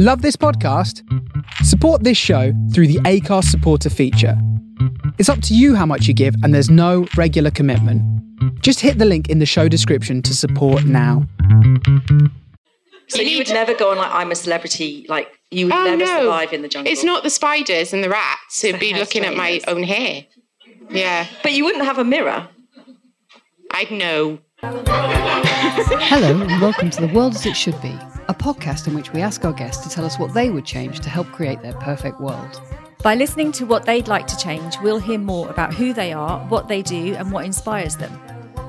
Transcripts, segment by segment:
Love this podcast? Support this show through the Acast supporter feature. It's up to you how much you give, and there's no regular commitment. Just hit the link in the show description to support now. So you, would never go on like I'm a celebrity, like you would oh, never no. survive in the jungle. It's not the spiders and the rats. It'd be looking at my own hair. Yeah. But you wouldn't have a mirror. I'd know. Hello and welcome to The World as It Should Be, a podcast in which we ask our guests to tell us what they would change to help create their perfect world. By listening to what they'd like to change, we'll hear more about who they are, what they do, and what inspires them.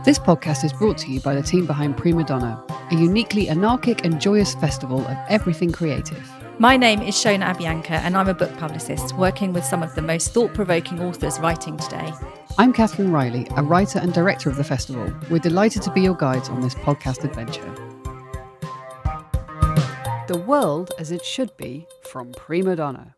This podcast is brought to you by the team behind Primadonna, a uniquely anarchic and joyous festival of everything creative. My name is Shona Abhyankar, and I'm a book publicist working with some of the most thought provoking authors writing today. I'm Catherine Riley, a writer and director of the festival. We're delighted to be your guides on this podcast adventure. The World as It Should Be from Primadonna.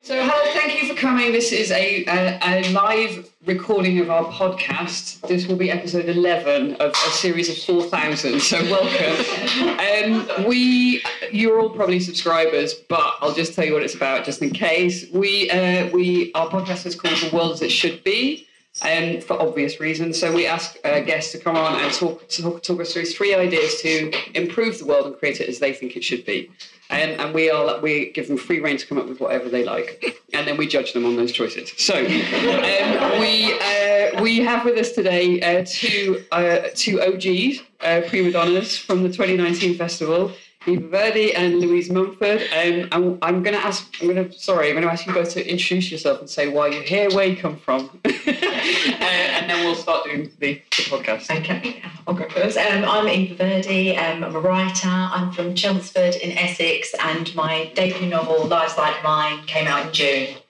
So, hello, thank you for coming. This is a, a, a, live recording of our podcast. This will be episode 11 of a series of 4,000, so welcome. um, we, you're all probably subscribers, but I'll just tell you what it's about just in case. We, uh, we, our podcast is called The World as It Should Be um, for obvious reasons. So we ask uh, guests to come on and talk, talk, talk us through three ideas to improve the world and create it as they think it should be. Um, and we are we give them free reign to come up with whatever they like, and then we judge them on those choices. So um, we uh, we have with us today uh, two uh, two OGs, uh, prima donnas from the 2019 festival. Eva Verde and Louise Mumford. Um, I'm, I'm going to ask, I'm going to, sorry, I'm going to ask you both to introduce yourself and say why you're here, where you come from, uh, and then we'll start doing the, the podcast. Okay, I'll go first. Um, I'm Eva Verde. Um, I'm a writer. I'm from Chelmsford in Essex, and my debut novel, Lives Like Mine, came out in June.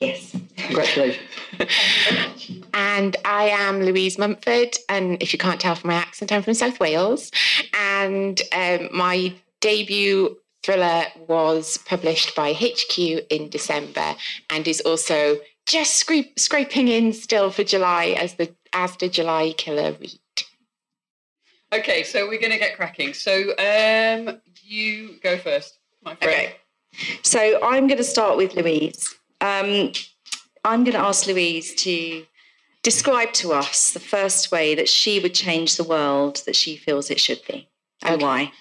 Yes. Congratulations. and I am Louise Mumford, and if you can't tell from my accent, I'm from South Wales. And um, my debut thriller was published by HQ in December and is also just scrape, scraping in still for July as the as the July killer read. Okay, so we're going to get cracking. So um, you go first, my friend. Okay. So I'm going to start with Louise. Um, I'm going to ask Louise to describe to us the first way that she would change the world that she feels it should be and okay. why.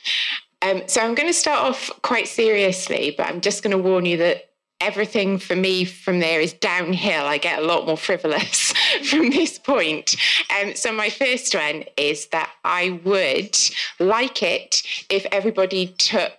Um, so I'm going to start off quite seriously, but I'm just going to warn you that everything for me from there is downhill. I get a lot more frivolous from this point. Um, so, my first one is that I would like it if everybody took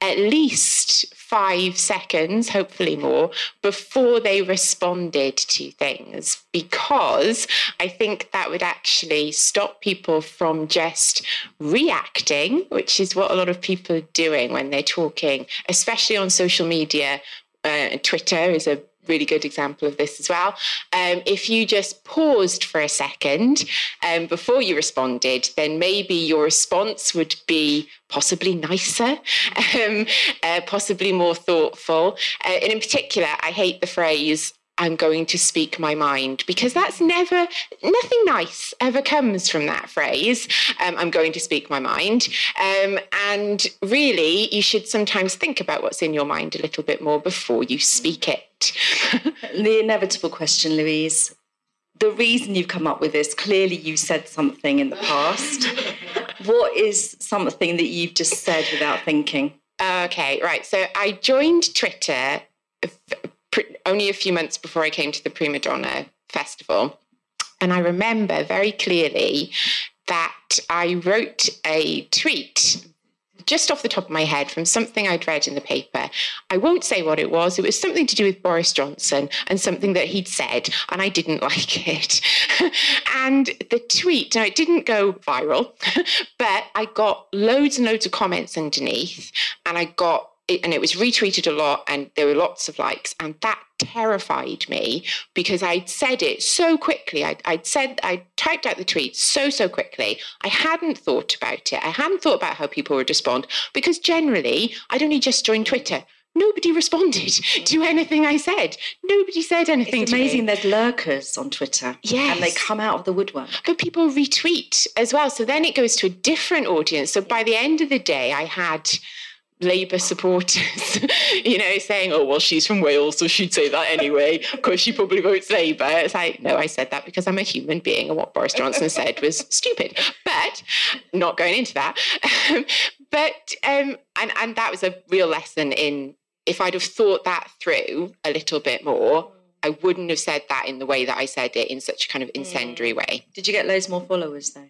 at least five seconds, hopefully more, before they responded to things, because I think that would actually stop people from just reacting, which is what a lot of people are doing when they're talking, especially on social media. Uh, Twitter is a really good example of this as well. Um, if you just paused for a second um, before you responded, then maybe your response would be possibly nicer, um, uh, possibly more thoughtful. Uh, and in particular, I hate the phrase, I'm going to speak my mind because that's never, nothing nice ever comes from that phrase. Um, I'm going to speak my mind. Um, and really, you should sometimes think about what's in your mind a little bit more before you speak it. the inevitable question, Louise. The reason you've come up with this, clearly you said something in the past. what is something that you've just said without thinking? Okay, right. So I joined Twitter only a few months before I came to the Primadonna Festival. And I remember very clearly that I wrote a tweet just off the top of my head from something I'd read in the paper. I won't say what it was. It was something to do with Boris Johnson and something that he'd said, and I didn't like it. and the tweet, now it didn't go viral, but I got loads and loads of comments underneath, and I got and it was retweeted a lot and there were lots of likes and that terrified me because I'd said it so quickly. I'd, I'd said, I typed out the tweet so, so quickly. I hadn't thought about it. I hadn't thought about how people would respond because generally I'd only just joined Twitter. Nobody responded to anything I said. Nobody said anything it's amazing there's lurkers on Twitter. Yes. And they come out of the woodwork. But people retweet as well. So then it goes to a different audience. So by the end of the day, I had Labour supporters, you know, saying, oh, well, she's from Wales, so she'd say that anyway. Of course, she probably votes Labour. It's like, no, I said that because I'm a human being, and what Boris Johnson said was stupid. But not going into that. but, um, and, and that was a real lesson in if I'd have thought that through a little bit more, I wouldn't have said that in the way that I said it in such a kind of incendiary way. Did you get loads more followers though?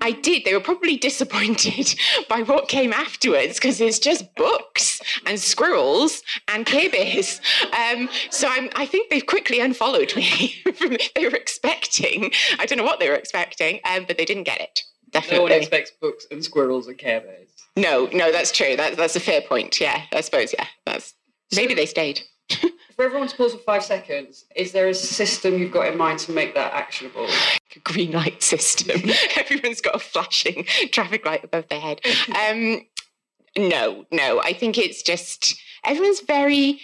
I did. They were probably disappointed by what came afterwards because it's just books and squirrels and Care Bears. Um, so I'm, I think they've quickly unfollowed me. from, they were expecting, I don't know what they were expecting, um, but they didn't get it. Definitely. No one expects books and squirrels and Care Bears. No, no, that's true. That, that's a fair point. Yeah, I suppose. Yeah, that's maybe they stayed. For everyone to pause for five seconds, is there a system you've got in mind to make that actionable? A green light system. Everyone's got a flashing traffic light above their head. Um, no, no. I think it's just everyone's very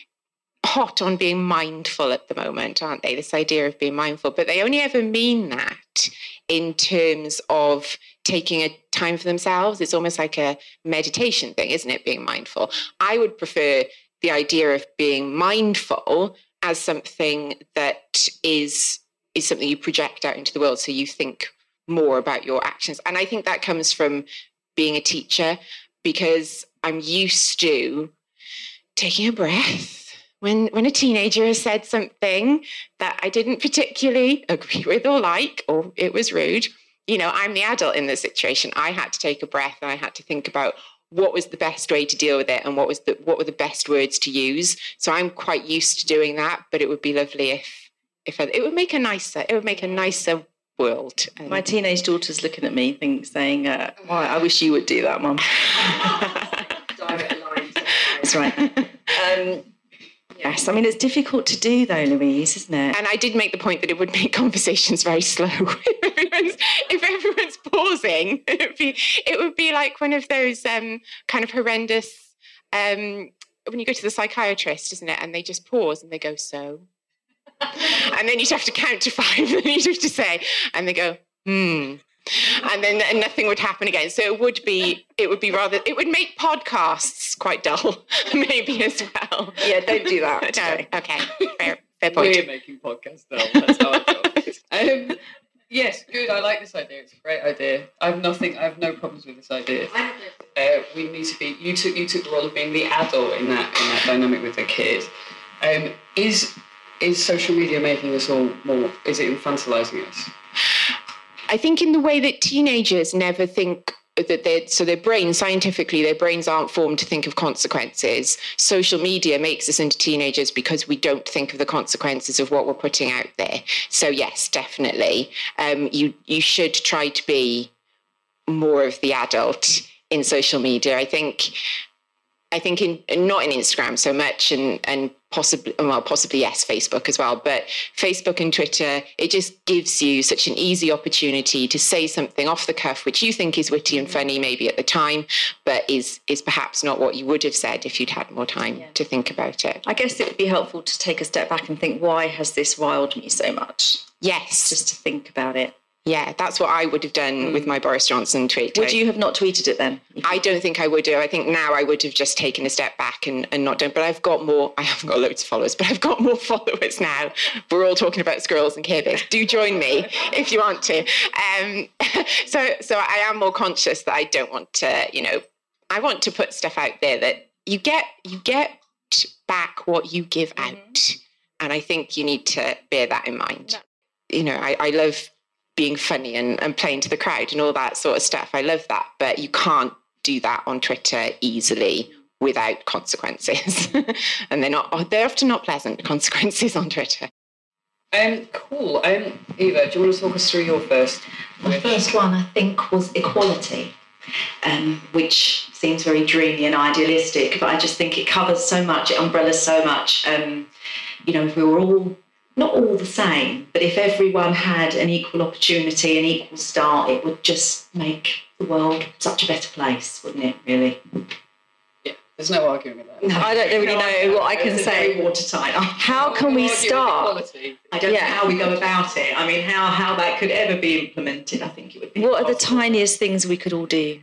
hot on being mindful at the moment, aren't they? This idea of being mindful, but they only ever mean that in terms of taking a time for themselves. It's almost like a meditation thing, isn't it? Being mindful. I would prefer the idea of being mindful as something that is is something you project out into the world so you think more about your actions. And i think that comes from being a teacher because i'm used to taking a breath. When when a teenager has said something that i didn't particularly agree with or like or it was rude you know i'm the adult in the situation. I had to take a breath and i had to think about what was the best way to deal with it and what was the what were the best words to use so i'm quite used to doing that but it would be lovely if if I, it would make a nicer it would make a nicer world and My teenage daughter's looking at me, think, saying, uh, oh, "I wish you would do that, Mum." Direct line. That's right. Um, yes, I mean it's difficult to do though, Louise, isn't it? and I did make the point that it would make conversations very slow. if, everyone's, if everyone's pausing, it would be it would be like one of those um, kind of horrendous um, when you go to the psychiatrist, isn't it? And they just pause and they go so, and then you'd have to count to five, and then you'd have to say, and they go hmm. And then and nothing would happen again. So it would be, it would be rather, it would make podcasts quite dull, maybe as well. Yeah, don't do that. No, okay, fair, fair point. We're making podcasts now. That's our job. Um, yes, good. I like this idea. It's a great idea. I have nothing. I have no problems with this idea. Uh, we need to be. You took. You took the role of being the adult in that in that dynamic with the kid. Um, is is social media making us all more? Is it infantilizing us? I think in the way that teenagers never think that they so their brains scientifically their brains aren't formed to think of consequences. Social media makes us into teenagers because we don't think of the consequences of what we're putting out there. So yes definitely. Um, you you should try to be more of the adult in social media. I think I think in not in Instagram so much, and and possibly well possibly yes Facebook as well, but Facebook and Twitter it just gives you such an easy opportunity to say something off the cuff which you think is witty and funny maybe at the time, but is is perhaps not what you would have said if you'd had more time Yeah. to think about it. I guess it would be helpful to take a step back and think, why has this riled me so much? Yes, Just to think about it. Yeah, that's what I would have done with my Boris Johnson tweet. Would you have not tweeted it then? I don't think I would have. I think now I would have just taken a step back and, and not done. But I've got more. I haven't got loads of followers, but I've got more followers now. We're all talking about squirrels and Care Bears. Do join me if you want to. Um, so so I am more conscious that I don't want to. You know, I want to put stuff out there that you get you get back what you give out, and I think you need to bear that in mind. You know, I, I love being funny and, and playing to the crowd and all that sort of stuff. I love that. But you can't do that on Twitter easily without consequences. and they're not they're often not pleasant consequences on Twitter. Um, cool. Um, Eva, do you want to talk us through your first? My first one, I think, was equality, um, which seems very dreamy and idealistic, but I just think it covers so much, it umbrellas so much. Um, you know, if we were all not all the same, but if everyone had an equal opportunity, an equal start, it would just make the world such a better place, wouldn't it? Really? Yeah, there's no arguing with that. No, I don't really know what I can It's say. Watertight. How can we start? I don't Yeah. know how we go about it. I mean, how how that could ever be implemented. I think it would be. What are the tiniest things we could all do?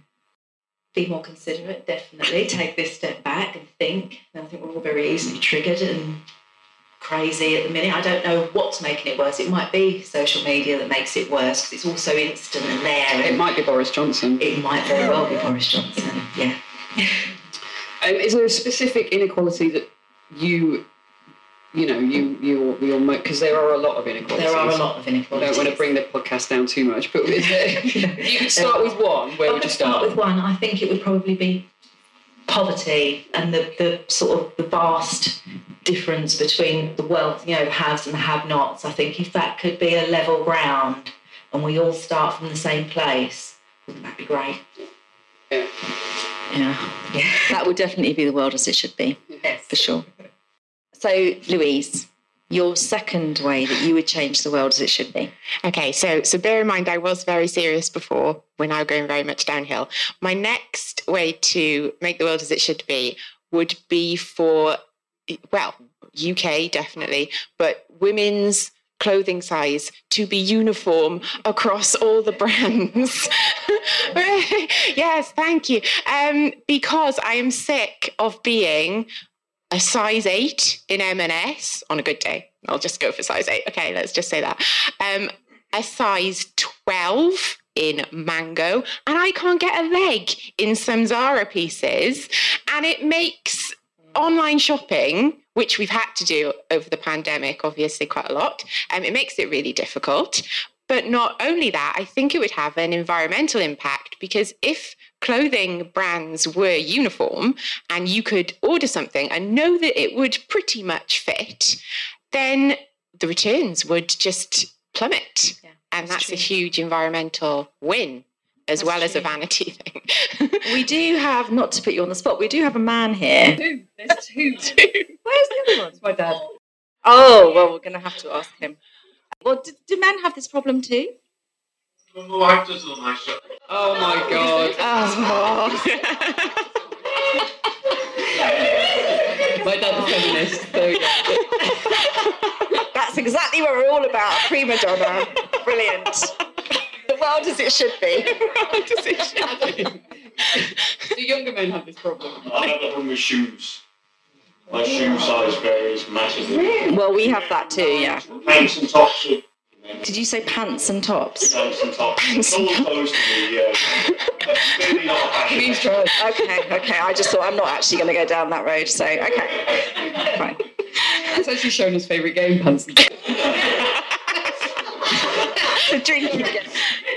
be more considerate, definitely. Take this step back and think. And I think we're all very easily triggered and crazy at the minute. I don't know what's making it worse. It might be social media that makes it worse because it's all so instant and there. It might be Boris Johnson. it might very well be Boris Johnson. Yeah. Um, is there a specific inequality that you, you know, you you you're because there are a lot of inequalities. There are a lot of I inequalities. don't want to bring the podcast down too much, but you could start with one. Where I'm would you start start? with one. I think it would probably be poverty and the, the sort of the vast difference between the wealth, you know, the haves and the have-nots. I think if that could be a level ground and we all start from the same place, wouldn't that be great? Yeah. Yeah, Yeah. that would definitely be the world as it should be, Yes. for sure. So, Louise, your second way that you would change the world as it should be. Okay, so so bear in mind I was very serious before. We're now going very much downhill. My next way to make the world as it should be would be for well, UK definitely, but women's clothing size to be uniform across all the brands. yes, thank you. Um, because I am sick of being a size eight in M&S on a good day. I'll just go for size eight. Okay, let's just say that. Um, a size 12 in Mango, and I can't get a leg in some Zara pieces. And it makes online shopping, which we've had to do over the pandemic, obviously quite a lot, um, it makes it really difficult. But not only that, I think it would have an environmental impact because if clothing brands were uniform and you could order something and know that it would pretty much fit, then the returns would just plummet. Yeah, and that's that's a huge environmental win as That's well as a vanity thing. We do have, not to put you on the spot, we do have a man here. Two. There's two. Where's the other one? my dad. Oh, well, we're going to have to ask him. Well, do, do men have this problem too? My wife does all my shopping. Oh my god. Oh. My dad's a feminist. So yeah. That's exactly what we're all about. Primadonna. Brilliant. The world as it should be. Do younger men have this problem? I have a problem with shoes. My shoe size varies massively. Well, we have that too, yeah. Pants and tops are Did you say pants and tops? pants and tops. Pants and tops. yeah. That's clearly not a fashion. Please try. Okay, okay. I just thought I'm not actually going to go down that road, so okay. Fine. That's actually shown his favourite game, Pants. and- The drinking again.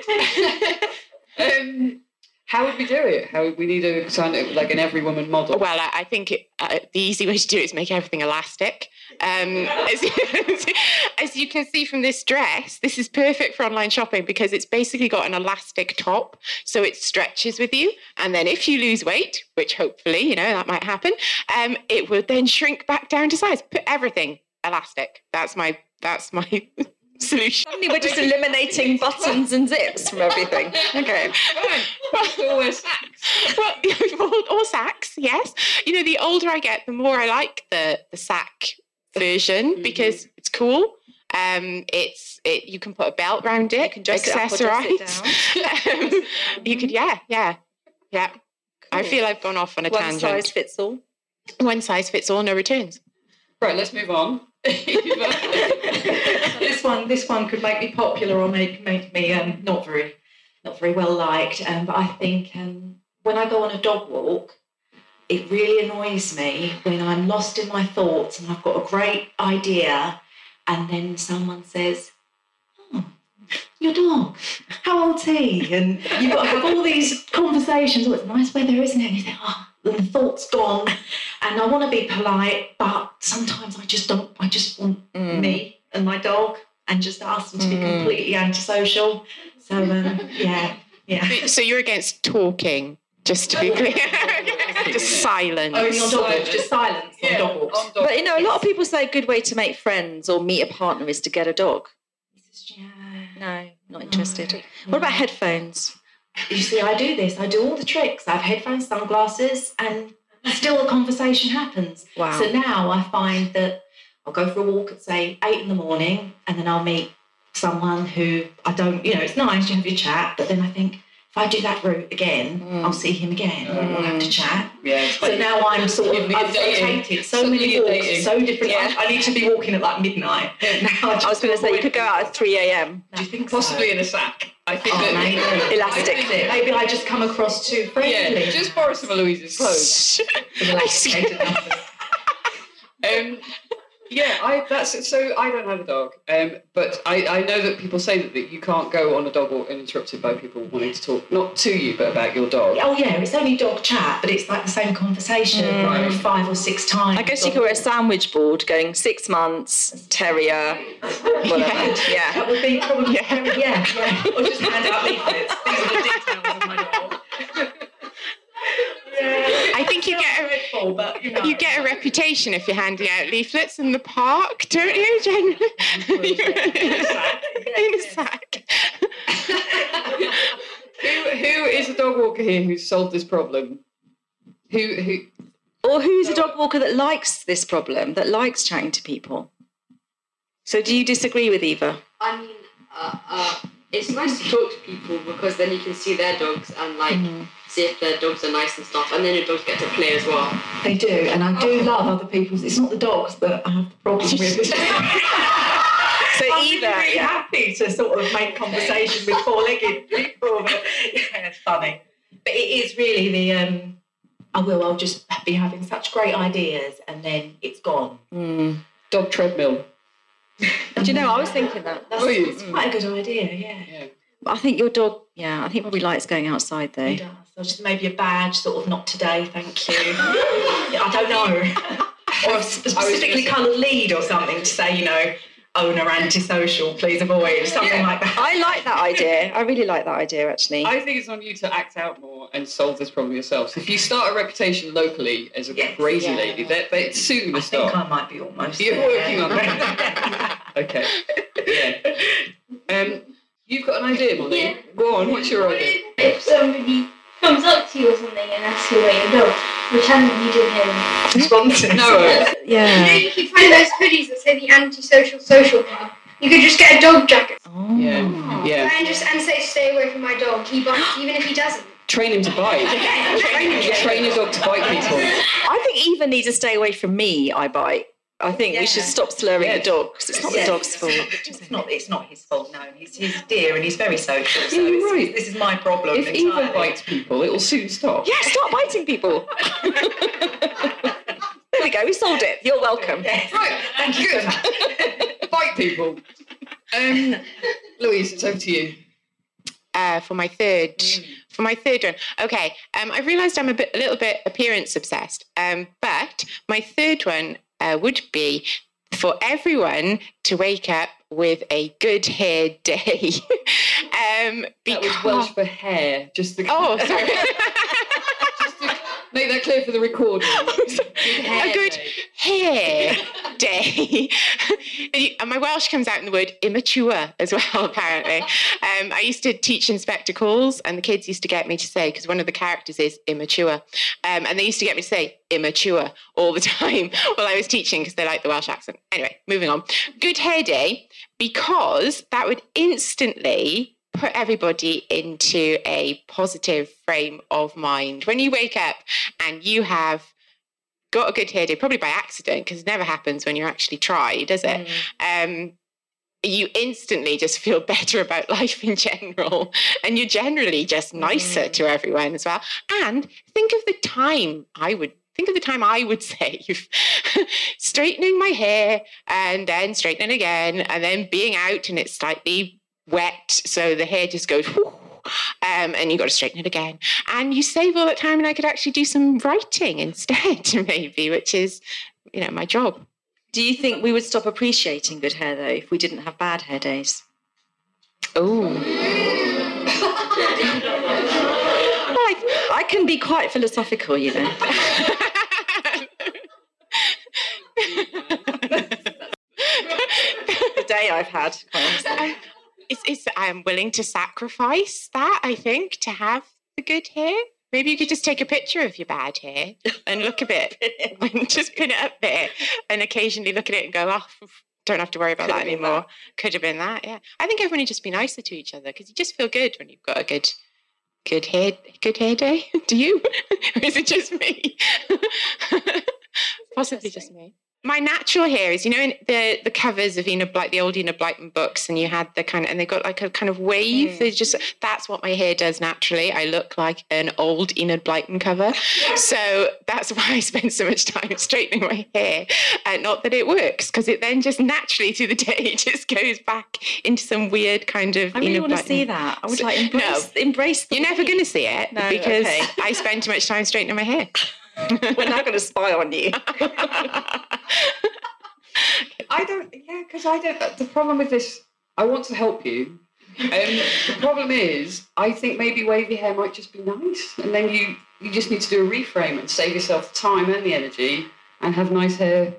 um, how would we do it? How would we need a like an every woman model? Well, I, I think it, uh, the easy way to do it is make everything elastic. Um, as, as you can see from this dress, this is perfect for online shopping because it's basically got an elastic top, so it stretches with you. And then if you lose weight, which hopefully you know that might happen, um, it would then shrink back down to size. Put everything elastic. That's my that's my solution. Suddenly we're just eliminating buttons and zips from everything. Okay. Or sacks. well, or, or sacks, yes. You know, the older I get, the more I like the the sack version because it's cool. Um, it's it. You can put a belt around it, You can dress it up or dress it accessorize. Um, you could, yeah, yeah, yeah. I Cool. feel I've gone off on a One tangent. One size fits all. One size fits all, no returns. Right, let's move on. this one, this one could make me popular or make make me um, not very, not very well liked. Um, but I think um, when I go on a dog walk, it really annoys me when I'm lost in my thoughts and I've got a great idea, and then someone says, "Oh, your dog, how old's he?" And you've got to have all these conversations. Oh, it's nice weather, isn't it? And you think, oh, and the thought's gone, and I want to be polite, but sometimes I just don't. I just want Mm. me and my dog and just ask them to be Mm. completely antisocial. So um, yeah, yeah. So you're against talking, just to be clear. just silence. Only on dog walks, just silence on dog walks. But you know, a lot of people say a good way to make friends or meet a partner is to get a dog. Yeah. No, not interested. What about headphones? You see, I do this. I do all the tricks. I have headphones, sunglasses, and still a conversation happens. Wow. So now I find that I'll go for a walk at say eight in the morning, and then I'll meet someone who I don't. You know, it's nice you have your chat, but then I think if I do that route again, mm. I'll see him again. We'll have to mm. chat. Yeah. So like- now I'm sort of You're I've rotated so many you're walks, dating. so different. Yeah. I, I need to be walking at like midnight. Now I was going to say you could go out at 3 a.m. Do you think possibly in a sack. I think Oh, that maybe. Elastic. Maybe I just come across too friendly. Yeah, just borrow some of Louise's clothes. for the elasticated numbers. Um, yeah, I that's so I don't have a dog, um, but I, I know that people say that, that you can't go on a dog walk interrupted by people wanting to talk not to you but about your dog. Oh yeah, it's only dog chat, but it's like the same conversation Right. five or six times. I guess you could wear a sandwich board going six months, terrier, whatever. Yeah. That would be probably yeah, yeah, yeah. Or just hand out leaflets. These are the details of my dog. yeah. I think you get a dreadful, but you know. you get a reputation if you're handing out leaflets in the park, don't you, generally? in a sack. In a sack. Who who is a dog walker here who's solved this problem? Who who? Or who's a dog walker that likes this problem, that likes chatting to people? So do you disagree with Eva? I mean, uh, uh, it's nice to talk to people because then you can see their dogs and like see if their dogs are nice and stuff, and then your dogs get to play as well. They do, and I do love other people's. It's not the dogs that I have the problem with. So I'm either, really, really yeah. happy to sort of make conversation with four-legged people. But, yeah, it's funny, but it is really the. Um, I will. I'll just be having such great ideas, and then it's gone. Dog treadmill. Do you know, I was thinking that. That's Were you? it's quite a good idea. Yeah. Yeah. I think your dog, yeah, I think probably likes going outside though. He does. So just maybe a badge, sort of not today, thank you. Yeah, I don't know. or a specifically coloured lead or something to say, you know, owner antisocial, please avoid, something Yeah. like that. I like that idea. I really like that idea actually. I think it's on you to act out more and solve this problem yourself. So if you start a reputation locally as a Yes. crazy Yeah. lady, that it's soon going I to think stop. I might be almost. You're there. working on that. Okay. Yeah. Um, you've got an idea, Molly. Yeah. Go on. What's your idea? If somebody comes up to you or something and asks you where you go, pretend that you didn't hear them. Responses. No. uh, You know, yeah. you can find those hoodies that say the antisocial social club. You could just get a dog jacket Oh. Yeah. Yeah. and just and say stay away from my dog. He bites even if he doesn't. Train him to bite. Train. Train your dog to bite people. I think Eva needs to stay away from me, I bite. I think we should stop slurring Yeah. the dog because it's not Yes. the dog's fault. It's not. It's not his fault. No, he's he's dear and he's very social. So Yeah, you're right. this is my problem. If Eva entirely. bites people, it will soon stop. Yeah, stop biting people. there we go, we sold it. You're welcome. Yes. Right. Thank you. so. Bite people. Um, Louise, it's over to you. uh, for my third for my third one. Okay, um, I've realised I'm a bit a little bit appearance obsessed, um, but my third one uh, would be for everyone to wake up with a good hair day. um, That because was Welsh for hair. Just to oh sorry. make that clear for the recording. a good hair day. And my Welsh comes out in the word immature as well, apparently. Um, I used to teach Inspector Calls, and the kids used to get me to say, because one of the characters is immature, um, and they used to get me to say immature all the time while I was teaching because they like the Welsh accent. Anyway, moving on. Good hair day, because that would instantly put everybody into a positive frame of mind. When you wake up and you have got a good hair day, probably by accident, because it never happens when you're actually try, does it? Um, you instantly just feel better about life in general, and you're generally just nicer to everyone as well. And think of the time I would think of the time I would save straightening my hair and then straightening again, and then being out and it's slightly wet, so the hair just goes. whoo, um, and you got to straighten it again, and you save all that time, and I could actually do some writing instead, maybe, which is, you know, my job. Do you think we would stop appreciating good hair though if we didn't have bad hair days? Oh, I, I can be quite philosophical, you know. the day I've had, honestly. it's, it's, I'm willing to sacrifice that, I think, to have the good hair. Maybe you could just take a picture of your bad hair and look a bit, and just pin it up there, and occasionally look at it and go, "Oh, don't have to worry about Could that anymore." Could have been that, yeah. I think everyone would just be nicer to each other because you just feel good when you've got a good good hair good hair day. Do you? or is it just me? Possibly just me. My natural hair is, you know, in the the covers of Enid Blight, the old Enid Blyton books, and you had the kind of, and they got like a kind of wave. Mm. They just that's what my hair does naturally. I look like an old Enid Blyton cover, so that's why I spend so much time straightening my hair. And not that it works, because it then just naturally through the day just goes back into some weird kind of. I really Enid want to see that. I would like embrace. No. embrace You're never going to see it No, because okay. I spend too much time straightening my hair. We're now going to spy on you. I don't, yeah, because I don't. The problem with this, I want to help you. Um, the problem is, I think maybe wavy hair might just be nice, and then you you just need to do a reframe and save yourself the time and the energy, and have nice hair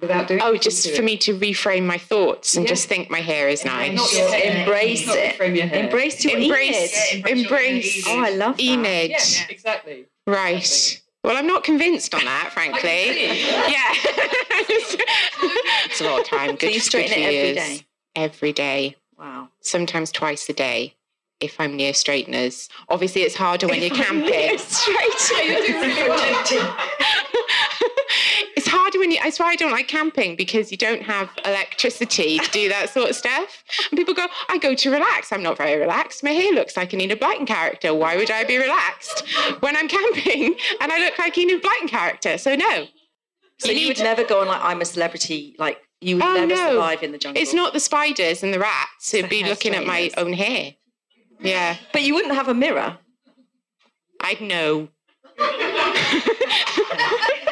without doing. Oh, just for it. me to reframe my thoughts and Yeah. just think my hair is Not nice. your hair. Embrace Not it. reframe your hair. Embrace your Embrace, Enid. embrace, Oh, I love that. Enid. Yeah, exactly. Right. Well, I'm not convinced on that, frankly. Yeah. it's a lot of time. Good, So you straighten it every day? Every day. Wow. Sometimes twice a day. If I'm near straighteners, obviously it's harder when you're camping. It's harder when you. That's why I don't like camping because you don't have electricity to do that sort of stuff. And people go, "I go to relax." I'm not very relaxed. My hair looks like an Enid Blyton character. Why would I be relaxed when I'm camping and I look like Enid Blyton character? So no. So you, would never go on like I'm a celebrity. Like you would Oh, never no. survive in the jungle. It's not the spiders and the rats. It'd the be looking at my own hair. Yeah, But you wouldn't have a mirror. I'd know.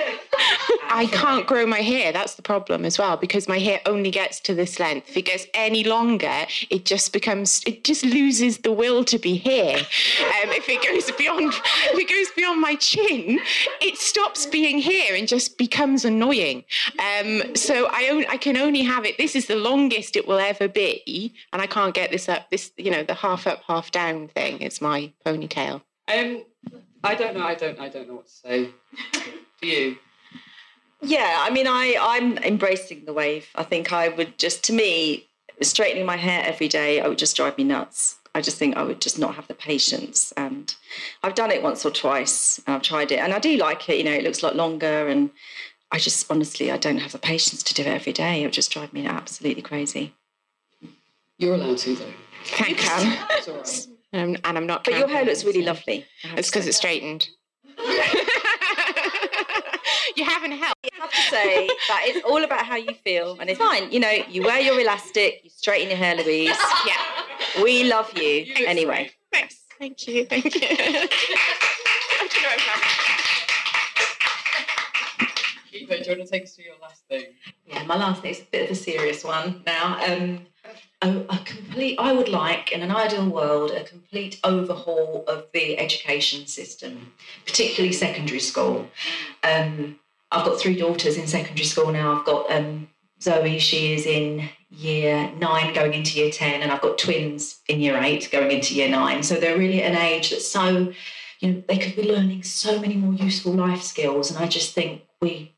I can't grow my hair. That's the problem as well because my hair only gets to this length. If it gets any longer, it just becomes, it just loses the will to be hair. Um, if it goes beyond, if it goes beyond my chin, it stops being hair and just becomes annoying. Um, so I, I can only have it. This is the longest it will ever be, and I can't get this up. This, you know, the half up, half down thing. It's my ponytail. Um, I don't know. I don't. I don't know what to say. Do you? Yeah, I mean, I I'm embracing the wave. I think I would just, to me, straightening my hair every day, I would just drive me nuts. I just think I would just not have the patience. And I've done it once or twice, and I've tried it, and I do like it. You know, it looks a lot longer, and I just honestly, I don't have the patience to do it every day. It would just drive me absolutely crazy. You're allowed to though. Thanks. It's all right. And I'm, and I'm not. But your hair looks really so- lovely. It's because it's straightened. you haven't helped. You have to say that it's all about how you feel, and it's fine. You know, you wear your elastic, you straighten your hair, Louise. Yeah. We love you anyway. Thanks. Thank you. Thank you. I don't know if I'm- Eva, do you want to take us through your last thing? Yeah, my last thing is a bit of a serious one now. Um, a, a complete, I would like, in an ideal world, a complete overhaul of the education system, particularly secondary school. Um, I've got three daughters in secondary school now. I've got um, Zoe, she is in year nine, going into year 10, and I've got twins in year eight, going into year nine. So they're really at an age that's so, you know, they could be learning so many more useful life skills. And I just think we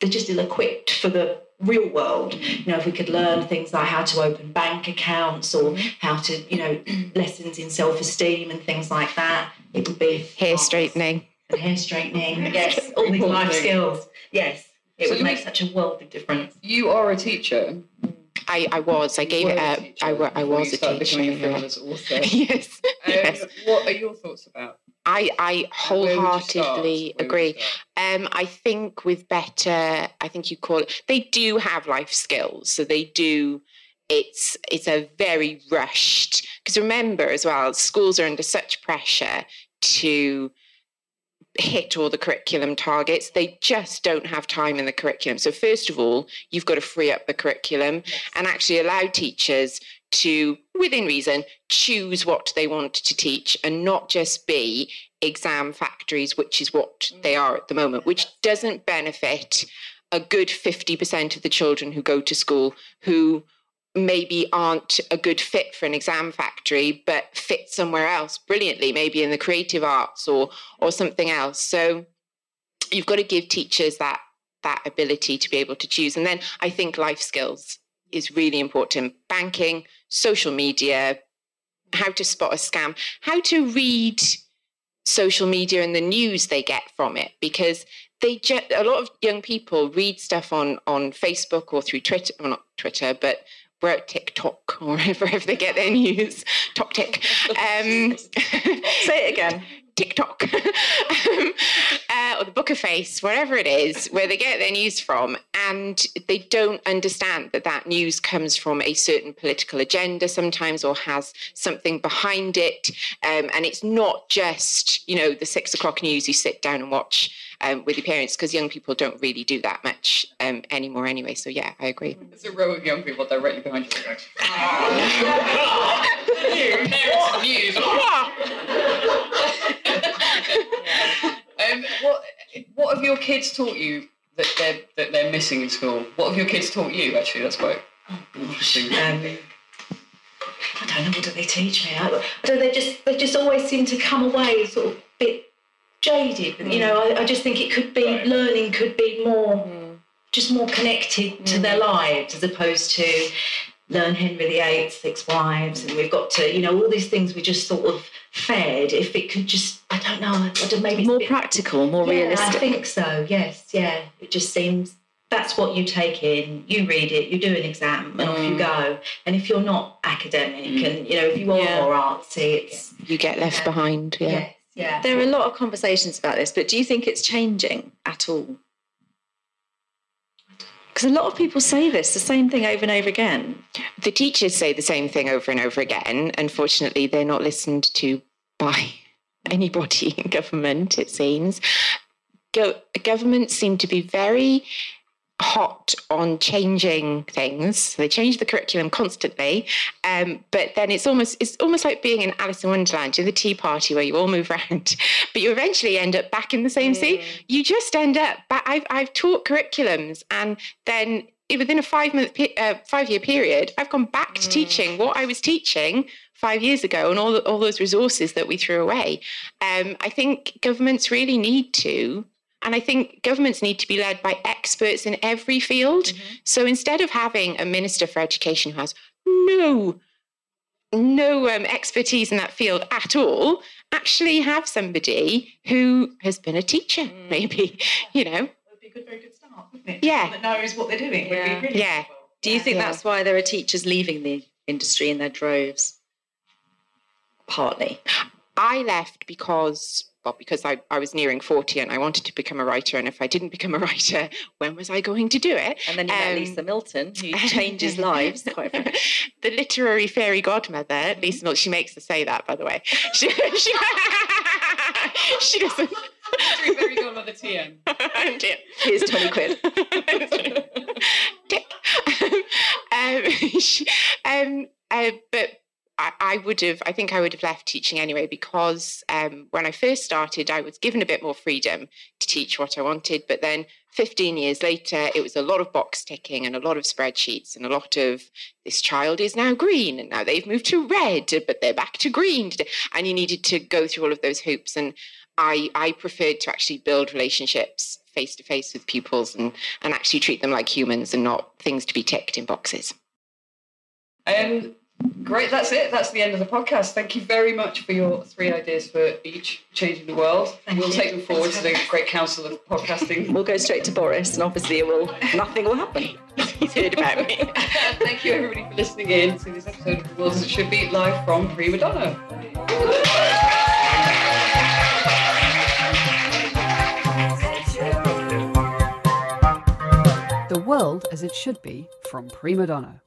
they're just ill-equipped for the real world. You know, if we could learn things like how to open bank accounts or how to, you know, lessons in self-esteem and things like that, it would be Hair straightening. And hair straightening. Yes, all these life skills. Yes, it So would make would- such a world of difference. You are a teacher. I, I was. I gave it up. teacher I, wa- I before was you a teacher. becoming a yeah. author. yes. Um, yes. What are your thoughts about? I, I Where would you start? wholeheartedly Where would you agree. Um, I think with better, I think you call it. They do have life skills, so they do. It's it's a very rushed because remember as well, schools are under such pressure to hit all the curriculum targets. They just don't have time in the curriculum. So first of all, you've got to free up the curriculum and actually allow teachers to, within reason, choose what they want to teach and not just be exam factories, which is what they mm. are at the moment, which doesn't benefit a good 50% of the children who go to school who maybe aren't a good fit for an exam factory but fit somewhere else brilliantly maybe in the creative arts or or something else. So you've got to give teachers that that ability to be able to choose. And then i think life skills is really important. Banking social media how to spot a scam, how to read social media and the news they get from it, because they a lot of young people read stuff on on Facebook or through Twitter, well not Twitter, but we're at TikTok or wherever they get their news. Top tick. Um, Say it again. TikTok um, uh, or the Booker Face, wherever it is, where they get their news from, and they don't understand that that news comes from a certain political agenda sometimes or has something behind it, um, and it's not just you know the six o'clock news you sit down and watch um, with your parents because young people don't really do that much um, anymore anyway. So yeah, I agree. There's a row of young people directly behind you. you, parents news. um, what what have your kids taught you that they're that they're missing in school? What have your kids taught you? Actually, that's quite interesting. Um, I don't know. What do they teach me? I, I don't. They just they just always seem to come away sort of bit jaded. You mm. know, I, I just think it could be learning could be more, mm. just more connected to mm. their lives as opposed to learn Henry VIII, six wives, and we've got to, you know, all these things we just sort of fed. If it could just, I don't know, I don't maybe More practical, more yeah, realistic. I think so. Yes, yeah. It just seems that's what you take in. You read it, you do an exam, and off you go. And if you're not academic, and you know, if you are Yeah. more artsy, it's You get left behind. Yeah. yes, yeah. There are a lot of conversations about this, but do you think it's changing at all? Because a lot of people say this, the same thing over and over again. The teachers say the same thing over and over again. Unfortunately, they're not listened to by anybody in government, it seems. Go- governments seem to be very hot on changing things. They change the curriculum constantly, um, but then it's almost it's almost like being in Alice in Wonderland, in the Tea Party, where you all move around, but you eventually end up back in the same seat. You just end up. Back, I've I've taught curriculums, and then within a five month uh, five year period, I've gone back to teaching what I was teaching five years ago, and all all those resources that we threw away. Um, I think governments really need to and I think governments need to be led by experts in every field. So instead of having a minister for education who has no no um, expertise in that field at all, actually have somebody who has been a teacher, maybe, you know. It would be a good, very good start, wouldn't it? Yeah. Someone that knows what they're doing. would Yeah. be really Yeah. useful. Do you think Yeah. that's why there are teachers leaving the industry in their droves? Partly. I left because well, because I, I was nearing 40 and I wanted to become a writer. And if I didn't become a writer, when was I going to do it? And then you met Um, Lisa Milton, who changes lives. Quite the literary fairy godmother, Lisa Milton, she makes us say that, by the way. She, she, she doesn't. Very good on the TM. Oh, dear. Here's 20 quid. Tip. um, she- um, uh, but I, would have, I think I would have left teaching anyway because um, when I first started, I was given a bit more freedom to teach what I wanted. But then 15 years later, it was a lot of box ticking and a lot of spreadsheets and a lot of this child is now green and now they've moved to red, but they're back to green. And you needed to go through all of those hoops. And I, I preferred to actually build relationships face to face with pupils and, and actually treat them like humans and not things to be ticked in boxes. Um, great, that's it. That's the end of the podcast. Thank you very much for your three ideas for each changing the world. Thank we'll you. take them forward to the Great Council of Podcasting. We'll go straight to Boris, and obviously it will nothing will happen. He's heard about me. Thank you everybody for listening in to this episode of The World as It Should Be live from Primadonna. The World as It Should Be from Primadonna.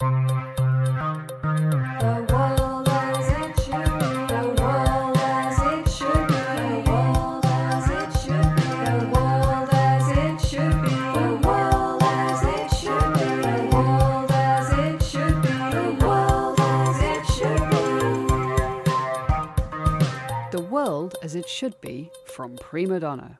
The World as It Should Be the world as it should be, the world as it should be, the world as it should be, the world as it should be, the world as it should be, the world as it should be. The world as it should be from Primadonna.